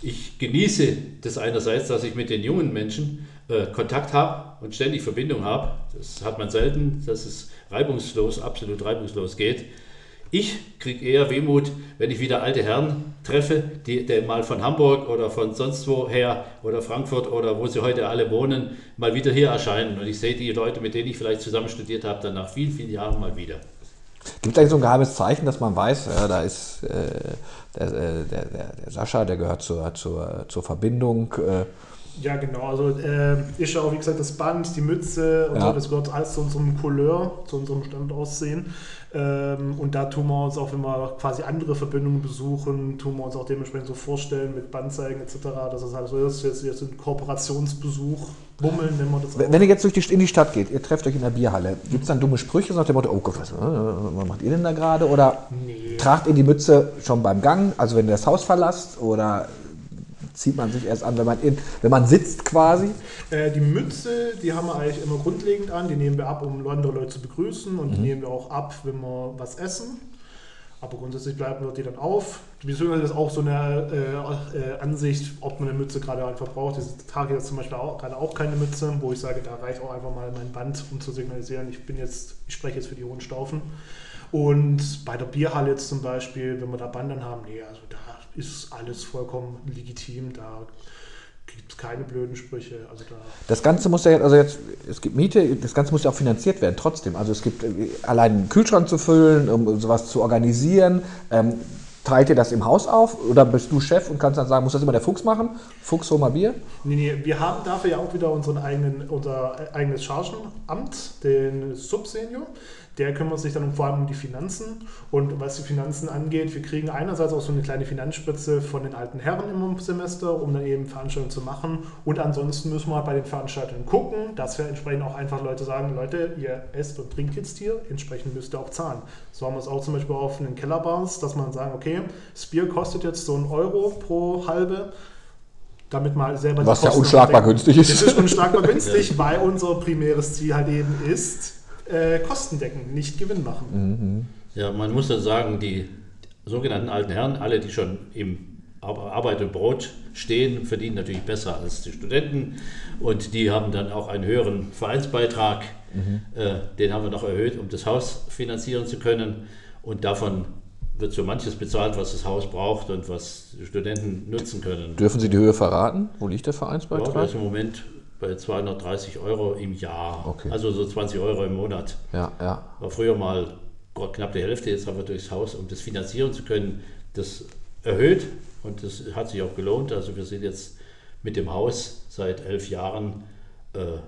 Ich genieße das einerseits, dass ich mit den jungen Menschen äh, Kontakt habe und ständig Verbindung habe. Das hat man selten, dass es reibungslos, absolut reibungslos geht. Ich kriege eher Wehmut, wenn ich wieder alte Herren treffe, die, die mal von Hamburg oder von sonst woher oder Frankfurt oder wo sie heute alle wohnen, mal wieder hier erscheinen. Und ich sehe die Leute, mit denen ich vielleicht zusammen studiert habe, dann nach vielen, vielen Jahren mal wieder.
Gibt es eigentlich so ein geheimes Zeichen, dass man weiß, ja, da ist äh, der, äh, der, der, der Sascha, der gehört zur, zur, zur Verbindung. Äh,
Ja, genau. Also äh, ist ja auch, wie gesagt, das Band, die Mütze und
Ja.
so, das gehört alles zu unserem Couleur, zu unserem Standaussehen. Ähm, und da tun wir uns auch, wenn wir quasi andere Verbindungen besuchen, tun wir uns auch dementsprechend so vorstellen mit Bandzeigen etc., dass es halt so ist, jetzt, jetzt ein Kooperationsbesuch, Bummeln nennen wir das auch.
wenn ihr jetzt durch die, in die Stadt geht, ihr trefft euch in der Bierhalle, gibt es dann dumme Sprüche nach dem Motto, oh Gott, was, äh, was macht ihr denn da gerade? Oder
Nee.
tragt ihr die Mütze schon beim Gang, also wenn ihr das Haus verlasst? Oder zieht man sich erst an, wenn man, in, wenn man sitzt quasi?
Äh, die Mütze, die haben wir eigentlich immer grundlegend an. Die nehmen wir ab, um andere Leute zu begrüßen. Und die nehmen wir auch ab, wenn wir was essen. Aber grundsätzlich bleiben wir die dann auf. Beziehungsweise ist auch so eine äh, äh, Ansicht, ob man eine Mütze gerade einfach braucht. Diese Tage jetzt zum Beispiel auch, gerade auch keine Mütze, wo ich sage, da reicht auch einfach mal mein Band, um zu signalisieren, ich bin jetzt, ich spreche jetzt für die hohen Staufen. Und bei der Bierhalle jetzt zum Beispiel, wenn wir da Band haben, nee, also da ist alles vollkommen legitim. Da gibt es keine blöden Sprüche. Also da
Das Ganze muss ja, jetzt- also jetzt, es gibt Miete, das Ganze muss ja auch finanziert werden, trotzdem. Also es gibt äh, allein einen Kühlschrank zu füllen, um sowas zu organisieren. Ähm, teilt ihr das im Haus auf oder bist du Chef und kannst dann sagen, muss das immer der Fuchs machen? Fuchs, hol mal Bier.
Nee, nee, wir haben dafür ja auch wieder unseren eigenen, unser eigenes Chargenamt, den Subsenior. Der kümmert sich dann vor allem um die Finanzen. Und was die Finanzen angeht, wir kriegen einerseits auch so eine kleine Finanzspritze von den alten Herren im Semester, um dann eben Veranstaltungen zu machen. Und ansonsten müssen wir halt bei den Veranstaltungen gucken, dass wir entsprechend auch einfach Leute sagen, Leute, ihr esst und trinkt jetzt hier, entsprechend müsst ihr auch zahlen. So haben wir es auch zum Beispiel auf den Kellerbars, dass man sagen, okay, das Bier kostet jetzt so einen Euro pro halbe damit mal selber die
Was ja unschlagbar
überdenken.
günstig ist.
Das ist unschlagbar günstig, weil unser primäres Ziel halt eben ist, äh, Kosten decken, nicht Gewinn machen.
Ja, man muss dann sagen, die sogenannten alten Herren, alle, die schon im Ar- Arbeit und Brot stehen, verdienen natürlich besser als die Studenten und die haben dann auch einen höheren Vereinsbeitrag. Äh, den haben wir noch erhöht, um das Haus finanzieren zu können und davon wird so manches bezahlt, was das Haus braucht und was die Studenten nutzen können.
Dürfen Sie die Höhe verraten? Wo liegt der
Ja, der
Vereinsbeitrag?
ist im Moment bei 230 Euro im Jahr,
Okay.
also so 20 Euro im Monat.
Ja, ja.
War früher mal knapp die Hälfte, jetzt haben wir durchs Haus, um das finanzieren zu können, das erhöht und das hat sich auch gelohnt. Also wir sind jetzt mit dem Haus seit elf Jahren äh,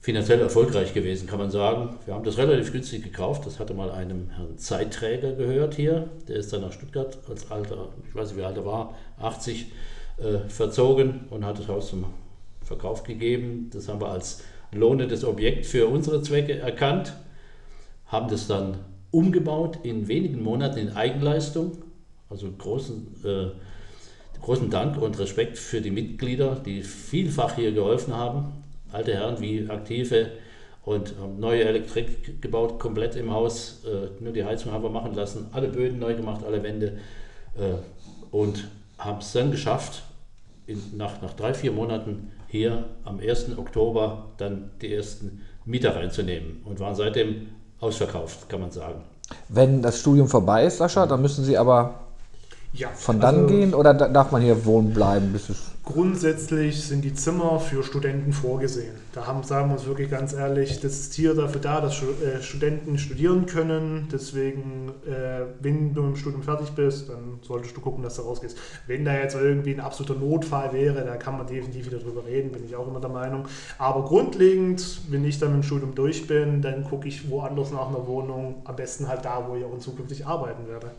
finanziell erfolgreich gewesen, kann man sagen. Wir haben das relativ günstig gekauft. Das hatte mal einem Herrn Zeitträger gehört hier. Der ist dann nach Stuttgart als alter, ich weiß nicht wie alt er war, 80 äh, verzogen und hat das Haus zum Verkauf gegeben. Das haben wir als lohnendes Objekt für unsere Zwecke erkannt, haben das dann umgebaut in wenigen Monaten in Eigenleistung. Also großen, äh, großen Dank und Respekt für die Mitglieder, die vielfach hier geholfen haben. Alte Herren wie Aktive und haben neue Elektrik gebaut, komplett im Haus. Äh, nur die Heizung haben wir machen lassen, alle Böden neu gemacht, alle Wände äh, und haben es dann geschafft, in, nach, nach drei, vier Monaten hier am 1. Oktober dann die ersten Mieter reinzunehmen und waren seitdem ausverkauft, kann man sagen.
Wenn das Studium vorbei ist, Sascha, dann müssen Sie aber
Ja,
von dann
also
gehen oder da- darf man hier wohnen bleiben, bis.
Grundsätzlich sind die Zimmer für Studenten vorgesehen. Da haben, sagen wir uns wirklich ganz ehrlich, das ist hier dafür da, dass äh, Studenten studieren können. Deswegen, äh, wenn du im Studium fertig bist, dann solltest du gucken, dass du rausgehst. Wenn da jetzt irgendwie ein absoluter Notfall wäre, da kann man definitiv wieder drüber reden, bin ich auch immer der Meinung. Aber grundlegend, wenn ich dann mit dem Studium durch bin, dann gucke ich woanders nach einer Wohnung, am besten halt da, wo ich auch zukünftig arbeiten werde.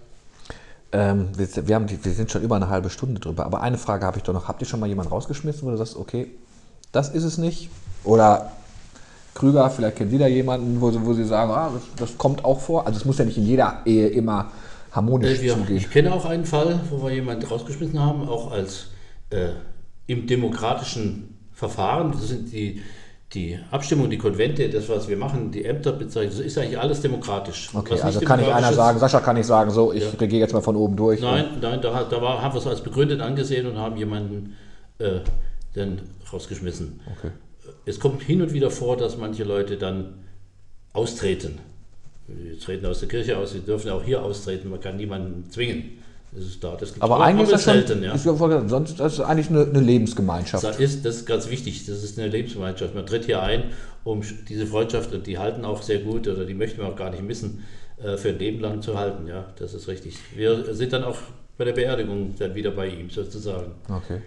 Ähm, wir, wir, haben wir sind schon über eine halbe Stunde drüber, aber eine Frage habe ich doch noch. Habt ihr schon mal jemanden rausgeschmissen, wo du sagst, okay, das ist es nicht? Oder Krüger, vielleicht kennen Sie da jemanden, wo, Sie- wo Sie sagen, ah, das, das kommt auch vor? Also es muss ja nicht in jeder Ehe immer harmonisch
Äh, wir,
zugehen.
ich kenne auch einen Fall, wo wir jemanden rausgeschmissen haben, auch als äh, im demokratischen Verfahren. Das sind die, die Abstimmungen, die Konvente, das, was wir machen, die Ämter bezeichnen, das ist eigentlich alles demokratisch.
Okay, also kann nicht
demokratisch
einer sagen, Sascha kann nicht sagen, so, ich
Ja.
regiere jetzt mal von oben durch.
Nein, nein, da, da war, haben wir es als begründet angesehen und haben jemanden äh, dann rausgeschmissen.
Okay.
Es kommt hin und wieder vor, dass manche Leute dann austreten. Sie treten aus der Kirche aus, sie dürfen auch hier austreten, man kann niemanden zwingen. Das ist da. Das
Aber
auch,
eigentlich ist das schon,
selten, ja.
ist ja voll- sonst ist das eigentlich eine, eine Lebensgemeinschaft.
Das ist, das ist ganz wichtig, das ist eine Lebensgemeinschaft. Man tritt hier ein, um diese Freundschaft, und die halten auch sehr gut, oder die möchten wir auch gar nicht missen, äh, für ein Leben lang zu halten. Ja, das ist richtig. Wir sind dann auch bei der Beerdigung dann wieder bei ihm, sozusagen.
Okay.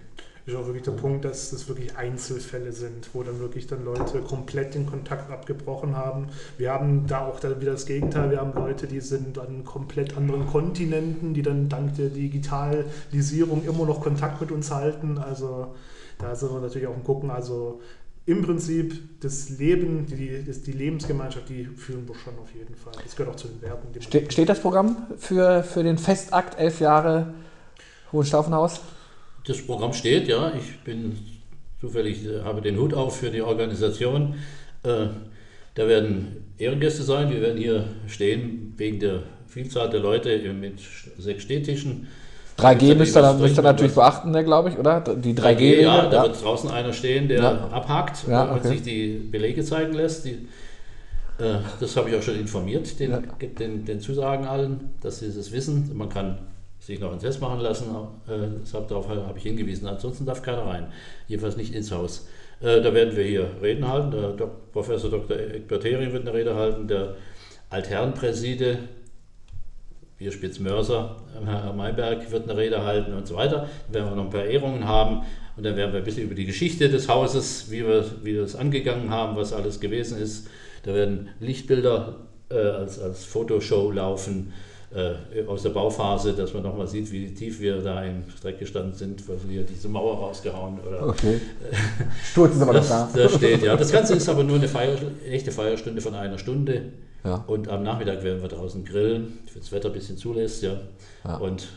Ist auch wirklich der Punkt, dass das wirklich Einzelfälle sind, wo dann wirklich dann Leute komplett den Kontakt abgebrochen haben. Wir haben da auch dann wieder das Gegenteil. Wir haben Leute, die sind an komplett anderen Kontinenten, die dann dank der Digitalisierung immer noch Kontakt mit uns halten. Also da sind wir natürlich auch im Gucken. Also im Prinzip das Leben, die, das, die Lebensgemeinschaft, die fühlen wir schon auf jeden Fall. Das gehört auch zu den Werten. die
Ste steht das Programm für, für den Festakt elf Jahre Hohenstaufenhaus?
Das Programm steht, ja. Ich bin zufällig, äh, habe den Hut auf für die Organisation. Äh, da werden Ehrengäste sein. Wir werden hier stehen wegen der Vielzahl der Leute mit sechs Stehtischen.
3G
Ist
müsst ihr, müsst ihr natürlich beachten, ne, glaube ich, oder? Die 3G,
ja, da
ja.
wird draußen einer stehen, der
Ja.
abhakt
Ja,
und
okay.
sich die Belege zeigen lässt. Die, äh, das habe ich auch schon informiert, den, den, den Zusagen allen, dass sie das wissen. Man kann sich noch einen Test machen lassen, äh, das hab, darauf habe ich hingewiesen. Ansonsten darf keiner rein, jedenfalls nicht ins Haus. Äh, da werden wir hier Reden halten. Der Dok Professor Dr. Egbert Hering wird eine Rede halten, der Altherrenpräside wir Spitzmörser, Herr Mayberg wird eine Rede halten und so weiter. Dann werden wir noch ein paar Ehrungen haben und dann werden wir ein bisschen über die Geschichte des Hauses, wie wir, wie wir es angegangen haben, was alles gewesen ist. Da werden Lichtbilder äh, als, als Fotoshow laufen äh, aus der Bauphase, dass man nochmal sieht, wie tief wir da im Dreck gestanden sind, weil wir diese Mauer rausgehauen oder
Okay. Sturz ist aber noch da.
das, das steht, ja. Das Ganze ist aber nur eine Feier, echte Feierstunde von einer Stunde.
Ja.
Und am Nachmittag werden wir draußen grillen, wenn das Wetter ein bisschen zulässt, ja.
Ja.
Und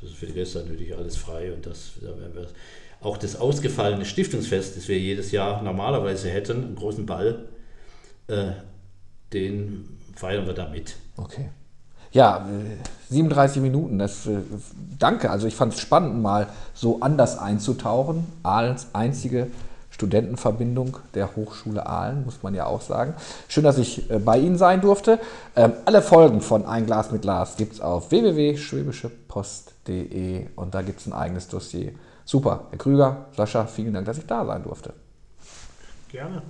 das ist für die Gäste natürlich alles frei. Und das da werden wir auch das ausgefallene Stiftungsfest, das wir jedes Jahr normalerweise hätten, einen großen Ball, äh, den feiern wir da mit.
Okay. Ja, äh, 37 Minuten. Das, äh, danke. Also ich fand es spannend, mal so anders einzutauchen. Ahlens einzige Studentenverbindung der Hochschule Aalen, muss man ja auch sagen. Schön, dass ich äh, bei Ihnen sein durfte. Ähm, alle Folgen von Ein Glas mit Glas gibt es auf www.schwäbischepost.de und da gibt es ein eigenes Dossier. Super. Herr Krüger, Sascha, vielen Dank, dass ich da sein durfte.
Gerne.